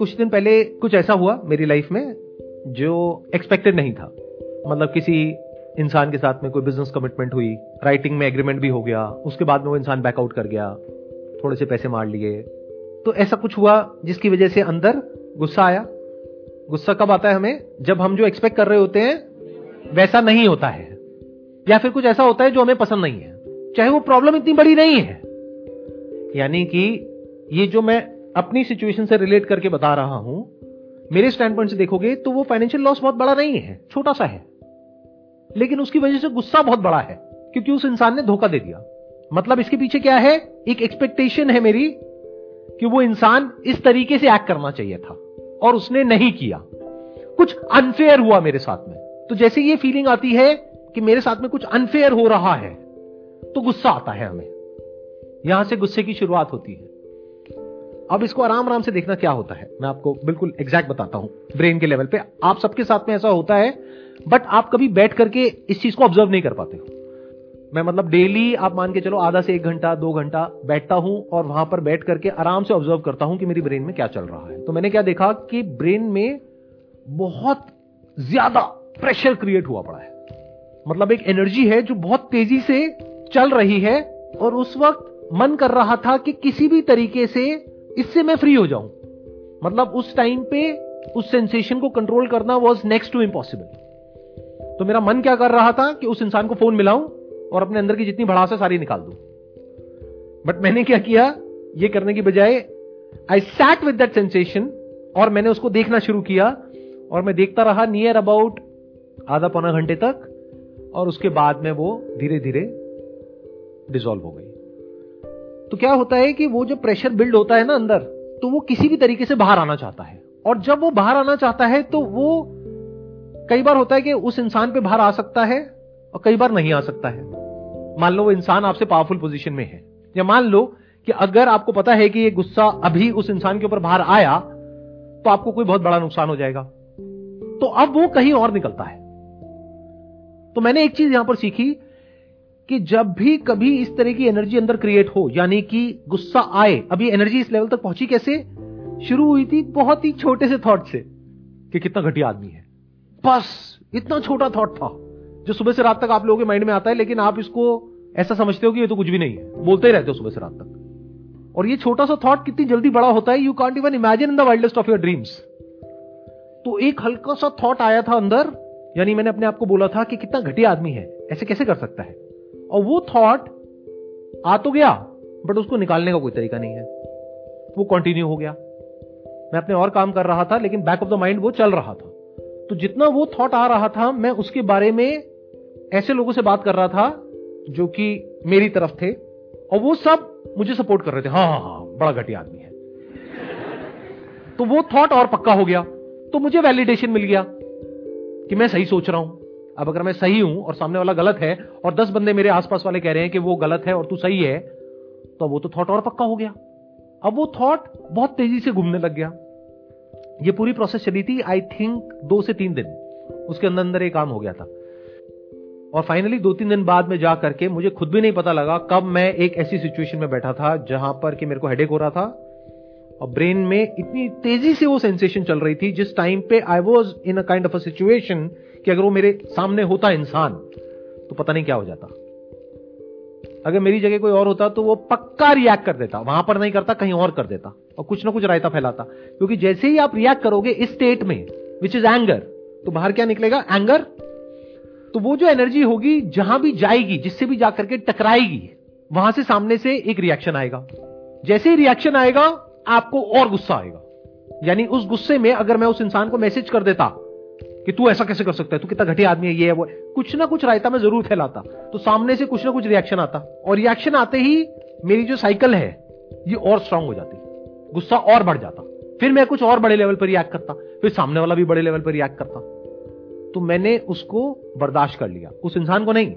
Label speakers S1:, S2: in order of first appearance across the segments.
S1: कुछ दिन पहले कुछ ऐसा हुआ मेरी लाइफ में जो एक्सपेक्टेड नहीं था। मतलब किसी इंसान के साथ में कोई बिज़नेस कमिटमेंट हुई राइटिंग में एग्रीमेंट भी हो गया, उसके बाद में वो इंसान बैकआउट कर गया, थोड़े से पैसे मार लिए। तो ऐसा कुछ हुआ जिसकी वजह से अंदर गुस्सा आया। गुस्सा कब आता है हमें? जब हम जो एक्सपेक्ट कर रहे होते हैं, वैसा नहीं होता है। या फिर कुछ ऐसा होता है जो हमें पसंद नहीं है। चाहे वो प्रॉब्लम इतनी बड़ी नहीं है। यानी कि ये जो मैं अपनी सिचुएशन से रिलेट करके बता रहा हूँ, मेरे स्टैंड पॉइंट से देखोगे तो वो फाइनेंशियल लॉस बहुत बड़ा नहीं है, छोटा सा है। लेकिन उसकी वजह से गुस्सा बहुत बड़ा है, क्योंकि उस इंसान ने धोखा दे दिया। मतलब इसके पीछे क्या है? एक एक्सपेक्टेशन है मेरी कि वो इंसान इस तरीके से एक्ट करना चाहिए था, और उसने नहीं किया। कुछ अनफेयर हुआ मेरे साथ में। तो जैसे ये फीलिंग आती है कि मेरे साथ में कुछ अनफेयर हो रहा है तो गुस्सा आता है हमें। यहाँ से गुस्से की शुरुआत होती है। अब इसको आराम आराम से देखना क्या होता है? मैं आपको बिल्कुल एग्जैक्ट बताता हूँ ब्रेन के लेवल पे। आप सबके साथ में ऐसा होता है बट आप कभी बैठ करके इस चीज़ को ऑब्ज़र्व नहीं कर पाते हो। मैं मतलब डेली आप मान के चलो आधा से एक घंटा, दो घंटा बैठता हूँ और वहाँ पर बैठ करके आराम से ऑब्ज़र्व करता हूँ कि मेरी ब्रेन में क्या चल रहा है। तो मैंने क्या देखा कि ब्रेन में बहुत ज़्यादा प्रेशर क्रिएट हुआ पड़ा है। मतलब एक एनर्जी है जो बहुत तेज़ी से चल रही है और उस वक्त मन कर रहा था कि किसी भी तरीके से इससे मैं फ्री हो जाऊँ। मतलब उस टाइम पे उस सेंसेशन को कंट्रोल करना वॉज़ नेक्स्ट टू इम्पॉसिबल तो मेरा मन क्या कर रहा था कि उस इंसान को फ़ोन मिलाऊं और अपने अंदर की जितनी भड़ास है सारी निकाल दू। बट मैंने क्या किया? ये करने की बजाय I sat with that sensation और मैंने उसको देखना शुरू किया और मैं देखता रहा नियर अबाउट आधा पौना घंटे तक और उसके बाद में वो धीरे धीरे डिजोल्व हो गई। तो क्या होता है कि वो जो प्रेशर बिल्ड होता है ना अंदर तो वो किसी भी तरीके से बाहर आना चाहता है। और जब वो बाहर आना चाहता है तो वो कई बार होता है कि उस इंसान पे बाहर आ सकता है और कई बार नहीं आ सकता है। मान लो वो इंसान आपसे पावरफुल पोजीशन में है। या मान लो कि अगर आपको पता है कि ये गुस्सा अभी उस इंसान के ऊपर बाहर आया तो आपको कोई बहुत बड़ा नुकसान हो जाएगा। तो अब वो कहीं और निकलता है। तो मैंने एक चीज़ यहाँ पर सीखी कि जब भी कभी इस तरह की एनर्जी अंदर क्रिएट हो, यानी कि गुस्सा आए अभी एनर्जी इस लेवल तक पहुँची कैसे? शुरू हुई थी बहुत ही छोटे से थॉट से कि कितना घटिया आदमी है। बस, इतना छोटा थॉट था, जो सुबह से रात तक आप लोगों के माइंड में आता है, लेकिन आप इसको ऐसा समझते हो कि ये तो कुछ भी नहीं है। बोलते ही रहते हो सुबह से रात तक। और ये छोटा सा थॉट कितनी जल्दी बड़ा होता है you can't even imagine in the wildest of your dreams तो एक हल्का सा थॉट आया था अंदर, यानी मैंने अपने आप को बोला था कि कितना घटिया आदमी है, ऐसे कैसे कर सकता है? और वो थॉट आ तो गया बट उसको निकालने का कोई तरीका नहीं है। वो कंटिन्यू हो गया। मैं अपने और काम कर रहा था, लेकिन बैक ऑफ़ द माइंड वो चल रहा था। तो जितना वो थॉट आ रहा था, मैं उसके बारे में ऐसे लोगों से बात कर रहा था, जो कि मेरी तरफ़ थे, और वो सब मुझे सपोर्ट कर रहे थे। हाँ हाँ हाँ बड़ा घटिया आदमी है। तो वो थॉट और पक्का हो गया। तो मुझे वैलिडेशन मिल गया कि मैं सही सोच रहा हूँ। अब अगर मैं सही हूँ और सामने वाला गलत है और दस बंदे मेरे आसपास वाले कह रहे हैं कि वो गलत है और तू सही है तो वो तो थॉट और पक्का हो गया। अब वो थॉट बहुत तेज़ी से घूमने लग गया। ये पूरी प्रोसेस चली थी आई थिंक दो से तीन दिन। उसके अंदर अंदर ये काम हो गया था। और फाइनली दो तीन दिन बाद में जा करके मुझे खुद भी नहीं पता लगा कब मैं एक ऐसी सिचुएशन में बैठा था जहाँ पर कि मेरे को हेडेक हो रहा था और ब्रेन में इतनी तेज़ी से वो सेंसेशन चल रही थी, जिस टाइम पे I was in a kind of a situation कि अगर वो मेरे सामने होता इंसान तो पता नहीं क्या हो जाता। अगर मेरी जगह कोई और होता तो वो पक्का रिएक्ट कर देता, वहाँ पर नहीं करता, कहीं और कर देता, और कुछ ना कुछ रायता फैलाता। क्योंकि जैसे ही आप रिएक्ट करोगे इस स्टेट में विच इज़ एंगर तो बाहर क्या निकलेगा? एंगर तो वो जो एनर्जी होगी, जहाँ भी जाएगी, जिससे भी जाकर के टकराएगी, वहाँ से सामने से एक रिएक्शन आएगा। जैसे ही रिएक्शन आएगा आपको और गुस्सा आएगा। यानी उस गुस्से में अगर मैं उस इंसान को मैसेज कर देता कि तू ऐसा कैसे कर सकता है? तू कितना घटिया आदमी है, ये है, वो कुछ ना कुछ रायता में ज़रूर फैलाता। तो सामने से कुछ ना कुछ रिएक्शन आता। और रिएक्शन आते ही मेरी जो साइकिल है, ये और स्ट्रांग हो जाती। गुस्सा और बढ़ जाता। फिर मैं कुछ और बड़े लेवल पर रिएक्ट करता। फिर सामने वाला भी बड़े लेवल पर रिएक्ट करता। तो मैंने उसको बर्दाश्त कर लिया। उस इंसान को नहीं।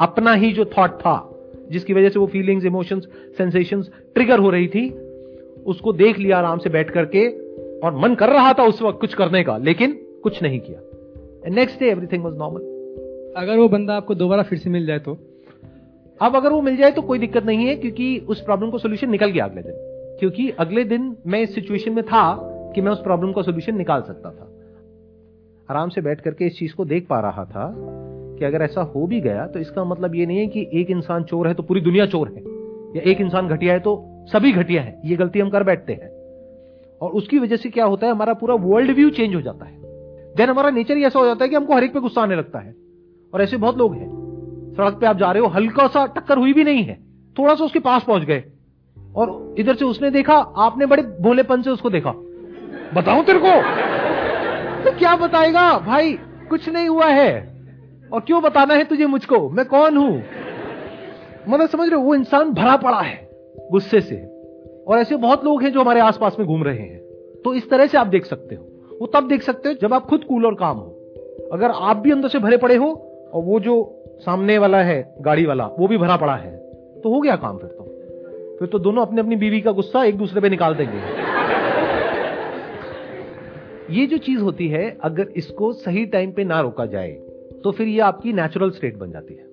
S1: अपना ही जो थॉट था, जिसकी वजह से वो फीलिंग्स इमोशंस सेंसेशंस ट्रिगर हो रही थी उसको देख लिया आराम से बैठ करके और मन कर रहा था उस वक्त कुछ करने का लेकिन कुछ नहीं किया। Next day everything was normal
S2: अगर वो बंदा आपको दोबारा फिर से मिल जाए तो?
S1: अब अगर वो मिल जाए तो कोई दिक्कत नहीं है क्योंकि उस प्रॉब्लम को सोल्यूशन निकल गया अगले दिन। क्योंकि अगले दिन मैं इस सिचुएशन में था कि मैं उस प्रॉब्लम का सोल्यूशन निकाल सकता था। आराम से बैठ करके इस चीज़ को देख पा रहा था कि अगर ऐसा हो भी गया तो इसका मतलब ये नहीं है कि एक इंसान चोर है तो पूरी दुनिया चोर है या एक इंसान घटिया है तो सभी घटिया है, ये गलती हम कर बैठते हैं। और उसकी वजह से क्या होता है, हमारा पूरा वर्ल्ड व्यू चेंज हो जाता है। देन हमारा नेचर ही ऐसा हो जाता है कि हमको हर एक पे गुस्सा आने लगता है। और ऐसे बहुत लोग हैं। सड़क पे आप जा रहे हो, हल्का सा टक्कर हुई भी नहीं है। थोड़ा सा उसके पास पहुँच गए। और इधर से उसने देखा, आपने बड़े भोलेपन से उसको देखा। बताऊँ तेरे को? तो क्या बताएगा? भाई, कुछ नहीं हुआ है। और क्यों बताना है तुझे मुझको? मैं कौन हूँ? मतलब समझ रहे वो इंसान भरा पड़ा है। गुस्से से। और ऐसे बहुत लोग हैं जो हमारे आसपास में घूम रहे हैं। तो इस तरह से आप देख सकते हो। वो तब देख सकते हो जब आप खुद कूल और काम हो। अगर आप भी अंदर से भरे पड़े हो और वो जो सामने वाला है, गाड़ी वाला, वो भी भरा पड़ा है तो हो गया काम फिर तो। फिर तो दोनों अपनी अपनी बीवी का गुस्सा एक दूसरे पे निकाल देंगे। ये जो चीज़ होती है, अगर इसको सही टाइम पे ना रोका जाए तो फिर ये आपकी नेचुरल स्टेट बन जाती है।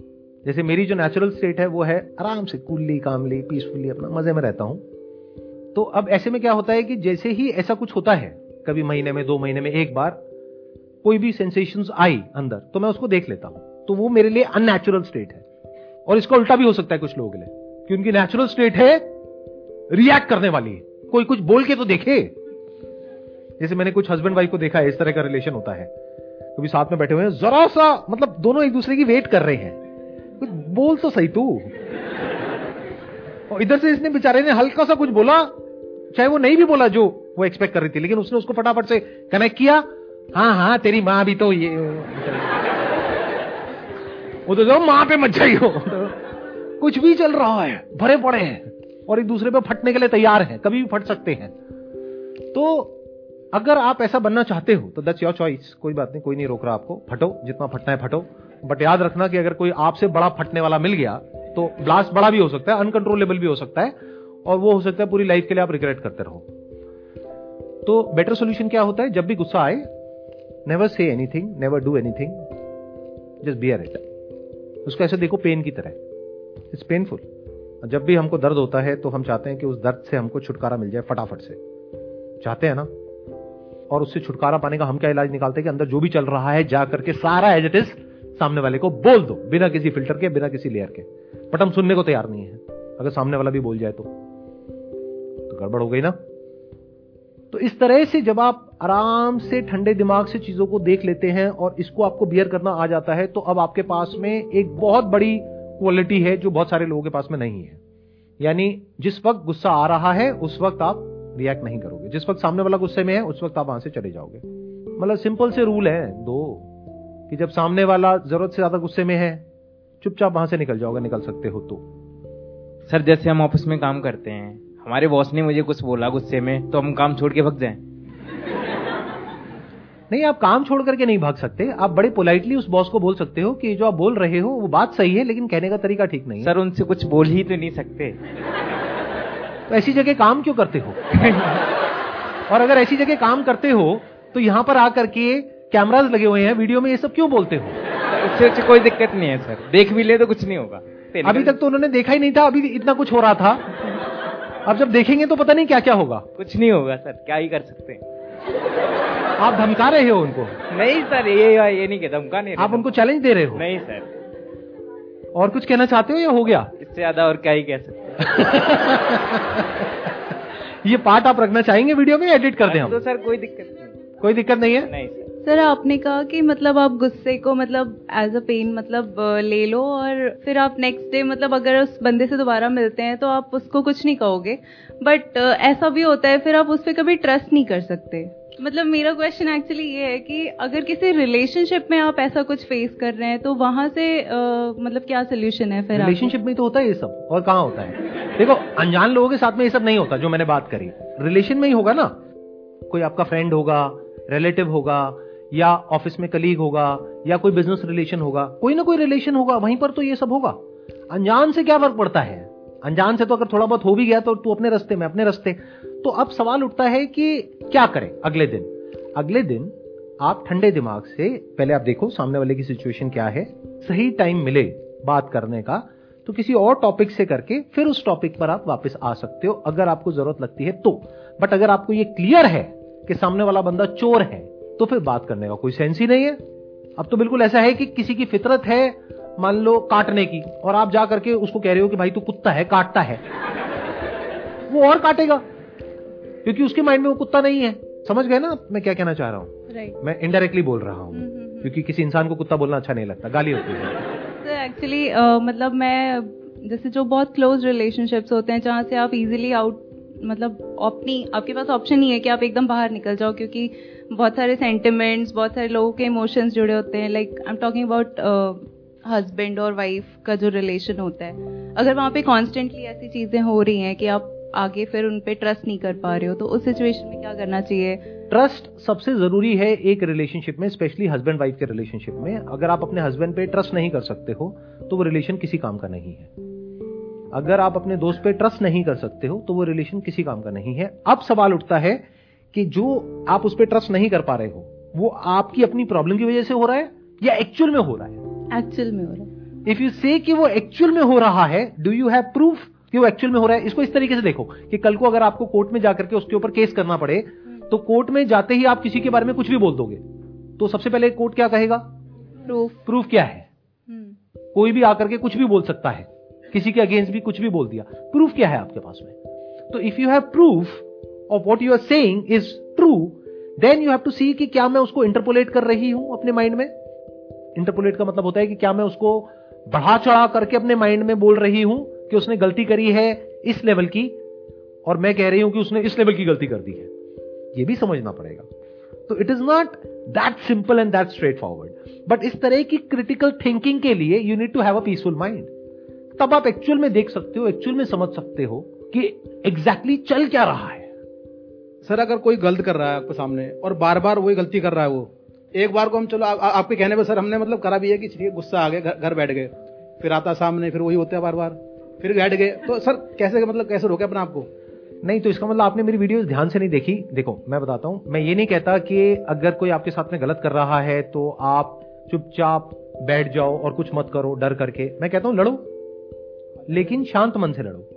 S1: जैसे मेरी जो नेचुरल स्टेट है, वो है आराम से कूलली कामली पीसफुली अपना मज़े में रहता हूँ। तो अब ऐसे में क्या होता है कि जैसे ही ऐसा कुछ होता है, कभी महीने में, दो महीने में, एक बार, कोई भी सेंसेशन आई अंदर तो मैं उसको देख लेता हूँ। तो वो मेरे लिए अननेचुरल स्टेट है। और इसका उल्टा भी हो सकता है कुछ लोगों के लिए, कि उनकी नेचुरल स्टेट है रिएक्ट करने वाली है। कोई कुछ बोल के तो देखे। जैसे मैंने कुछ हस्बैंड वाइफ को देखा है, इस तरह का रिलेशन होता है। कभी साथ में बैठे हुए हैं, जरा सा मतलब दोनों एक दूसरे की वेट कर रहे हैं। कुछ बोल तो सही तू। और इधर से इसने बेचारे ने हल्का सा कुछ बोला, चाहे वो नहीं भी बोला जो वो एक्सपेक्ट कर रही थी, लेकिन उसने उसको फटाफट से कनेक्ट किया। हाँ हाँ तेरी माँ भी तो ये वो तो माँ पे मत जाइयो। कुछ भी चल रहा है, भरे पड़े हैं, और एक दूसरे पे फटने के लिए तैयार हैं, कभी भी फट सकते हैं। तो अगर आप ऐसा बनना चाहते हो तो दैट्स योर चॉइस कोई बात नहीं, कोई नहीं रोक रहा आपको। फटो, जितना फटना है फटो। बट याद रखना कि अगर कोई आपसे बड़ा फटने वाला मिल गया तो ब्लास्ट बड़ा भी हो सकता है अनकंट्रोलेबल भी हो सकता है, और वो हो सकता है पूरी लाइफ के लिए आप रिग्रेट करते रहो। तो बेटर सोल्यूशन क्या होता है? जब भी गुस्सा आए never say anything never do anything just bear it उसको ऐसे देखो पेन की तरह। इट्स पेनफुल जब भी हमको दर्द होता है तो हम चाहते हैं कि उस दर्द से हमको छुटकारा मिल जाए फटाफट से। चाहते हैं ना? और उससे छुटकारा पाने का हम क्या इलाज निकालते हैं कि अंदर जो भी चल रहा है जा करके सारा एज इट इज़ सामने वाले को बोल दो, बिना किसी फ़िल्टर के, बिना किसी लेयर के। बट हम सुनने को तैयार नहीं है। अगर सामने वाला भी बोल जाए तो। तो गड़बड़ हो गई ना? तो इस तरह से जब आप आराम से, ठंडे दिमाग से चीज़ों को देख लेते हैं और इसको आपको बियर करना आ जाता है तो अब आपके पास में एक बहुत बड़ी क्वालिटी है जो बहुत सारे लोगों के पास में नहीं है। यानी जिस वक्त गुस्सा आ रहा है, उस वक्त आप रिएक्ट नहीं करोगे। जिस वक्त सामने वाला गुस्से में है, उस वक्त आप वहाँ से चले जाओगे। मतलब सिंपल से रूल है, दो कि जब सामने वाला ज़रूरत से ज़्यादा गुस्से में है चुपचाप वहाँ से निकल जाओगे निकल सकते हो तो
S3: सर जैसे हम ऑफ़िस में काम करते हैं हमारे बॉस ने मुझे कुछ बोला गुस्से में तो हम काम छोड़ के भग जाए।
S1: नहीं आप काम छोड़ करके नहीं भाग सकते। आप बड़े पोलाइटली उस बॉस को बोल सकते हो कि जो आप बोल रहे हो वो बात सही है लेकिन कहने का तरीका ठीक नहीं
S3: सर उनसे कुछ बोल ही तो नहीं सकते।
S1: तो ऐसी जगह काम क्यों करते हो? और अगर ऐसी जगह काम करते हो तो यहाँ पर आकर के कैमराज लगे हुए हैं वीडियो में ये सब क्यों बोलते हो?
S3: उससे उससे कोई दिक्कत नहीं है सर। देख भी ले तो कुछ नहीं होगा।
S1: अभी तक तो उन्होंने देखा ही नहीं था अभी इतना कुछ हो रहा था। अब जब देखेंगे तो पता नहीं क्या क्या होगा।
S3: कुछ नहीं होगा सर। क्या ही कर सकते हैं?
S1: आप धमका रहे हो उनको?
S3: नहीं सर ये ये नहीं धमका नहीं
S1: आप उनको चैलेंज दे रहे हो?
S3: नहीं सर।
S1: और कुछ कहना चाहते हो या हो गया?
S3: इससे ज़्यादा और क्या ही कह सकते
S1: ये पार्ट आप रखना चाहेंगे वीडियो में एडिट कर दें हम?
S3: तो सर कोई दिक्कत नहीं।
S1: कोई दिक्कत नहीं है?
S3: नहीं सर।
S4: सर आपने कहा कि मतलब आप गुस्से को मतलब एज अ पेन मतलब ले लो और फिर आप नेक्स्ट डे मतलब अगर उस बंदे से दोबारा मिलते हैं तो आप उसको कुछ नहीं कहोगे। बट ऐसा भी होता है फिर आप उस पर कभी ट्रस्ट नहीं कर सकते। मतलब मेरा क्वेश्चन एक्चुअली ये है कि अगर किसी रिलेशनशिप में आप ऐसा कुछ फेस कर रहे हैं तो वहाँ से अ, मतलब क्या सोल्यूशन है फिर
S1: रिलेशनशिप में तो होता है ये सब। और कहाँ होता है? देखो अनजान लोगों के साथ में ये सब नहीं होता जो मैंने बात करी। रिलेशन में ही होगा ना। कोई आपका फ्रेंड होगा रिलेटिव होगा या ऑफ़िस में कलीग होगा, या कोई बिज़नेस रिलेशन होगा, कोई ना कोई रिलेशन होगा, वहीं पर तो ये सब होगा। अनजान से क्या फ़र्क पड़ता है? अनजान से तो अगर थोड़ा बहुत हो भी गया तो तू अपने रस्ते, में अपने रस्ते। तो अब सवाल उठता है कि क्या करें अगले दिन? अगले दिन आप ठंडे दिमाग से, पहले आप देखो सामने वाले की सिचुएशन क्या है, सही टाइम मिले बात करने का तो किसी और टॉपिक से करके फिर उस टॉपिक पर आप वापस आ सकते हो, अगर आपको ज़रूरत लगती है तो। बट अगर आपको ये क्लियर है कि सामने वाला बंदा चोर है तो फिर बात करने का कोई सेंस ही नहीं है। अब तो बिल्कुल ऐसा है कि किसी की फितरत है मान लो काटने की और आप जा करके उसको कह रहे हो कि भाई तू कुत्ता है काटता है। वो और काटेगा क्योंकि उसके माइंड में वो कुत्ता नहीं है। समझ गए ना मैं क्या कहना चाह रहा हूँ?
S4: राइट
S1: मैं इनडायरेक्टली बोल रहा हूँ।
S4: हम्म, हम्म, हम्म।
S1: क्योंकि किसी इंसान को कुत्ता बोलना अच्छा नहीं लगता गाली होती है।
S4: तो एक्चुअली मतलब मैं जैसे जो बहुत क्लोज रिलेशनशिप्स होते हैं जहाँ से आप इजीली आउट मतलब अपनी, आपके पास ऑप्शन नहीं है कि आप एकदम बाहर निकल जाओ, क्योंकि बहुत सारे सेंटिमेंट्स बहुत सारे लोगों के इमोशंस जुड़े होते हैं। Like I am talking about husband और वाइफ का जो रिलेशन होता है। अगर वहाँ पे कॉन्स्टेंटली ऐसी चीज़ें हो रही हैं कि आप आगे फिर उन पे ट्रस्ट नहीं कर पा रहे हो तो उस सिचुएशन में क्या करना चाहिए?
S1: ट्रस्ट सबसे ज़रूरी है एक रिलेशनशिप में स्पेशली हस्बैंड वाइफ के रिलेशनशिप में। अगर आप अपने हस्बैंड पे ट्रस्ट नहीं कर सकते हो तो वो रिलेशन किसी काम का नहीं है। अगर आप अपने दोस्त पे ट्रस्ट नहीं कर सकते हो तो वो रिलेशन किसी काम का नहीं है। अब सवाल उठता है कि जो आप उस पर ट्रस्ट नहीं कर पा रहे हो वो आपकी अपनी प्रॉब्लम की वजह से हो रहा है या एक्चुअल में हो रहा है?
S4: एक्चुअल में हो रहा है।
S1: इफ़ यू से कि वो एक्चुअल में हो रहा है डू यू हैव प्रूफ कि वो एक्चुअल में हो रहा है? इसको इस तरीके से देखो कि कल को अगर आपको कोर्ट में जाकर के उसके ऊपर केस करना पड़े तो कोर्ट में जाते ही आप किसी के बारे में कुछ भी बोल दोगे। तो सबसे पहले कोर्ट क्या कहेगा?
S4: प्रूफ
S1: प्रूफ क्या है? कोई भी आकर के कुछ भी बोल सकता है। किसी के अगेंस्ट भी कुछ भी बोल दिया। प्रूफ क्या है आपके पास में? तो if you have proof of what you are saying is true then you have to see कि क्या मैं उसको इंटरपोलेट कर रही हूँ अपने माइंड में। इंटरपोलेट का मतलब होता है कि क्या मैं उसको बढ़ा चढ़ा करके अपने माइंड में बोल रही हूँ कि उसने गलती करी है इस लेवल की, और मैं कह रही हूँ कि उसने इस लेवल की गलती कर दी है। ये भी समझना पड़ेगा। तो it is not that simple and that straightforward but इस तरह की क्रिटिकल थिंकिंग के लिए you need to have a peaceful mind तब आप एक्चुअल में देख सकते हो एक्चुअल में समझ सकते हो कि एग्जैक्टली exactly चल क्या रहा है।
S2: सर अगर कोई गलत कर रहा है आपके सामने और बार बार वही गलती कर रहा है वो एक बार को हम चलो आ, आ, आपके कहने पर सर हमने मतलब करा भी है कि ठीक है गुस्सा आ गया घर बैठ गए फिर आता सामने फिर वही होता है बार बार फिर बैठ गए। तो सर कैसे मतलब कैसे रोके अपने आपको
S1: नहीं तो इसका मतलब आपने मेरी वीडियो ध्यान से नहीं देखी। देखो मैं बताता हूँ मैं ये नहीं कहता कि अगर कोई आपके साथ में गलत कर रहा है तो आप चुपचाप बैठ जाओ और कुछ मत करो डर करके। मैं कहता हूँ लड़ो। लेकिन शांत मन से लड़ो।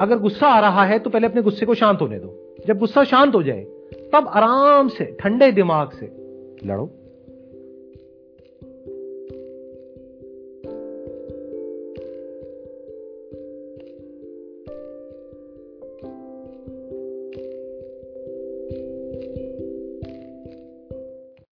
S1: अगर गुस्सा आ रहा है तो पहले अपने गुस्से को शांत होने दो। जब गुस्सा शांत हो जाए, तब आराम से, ठंडे दिमाग से लड़ो।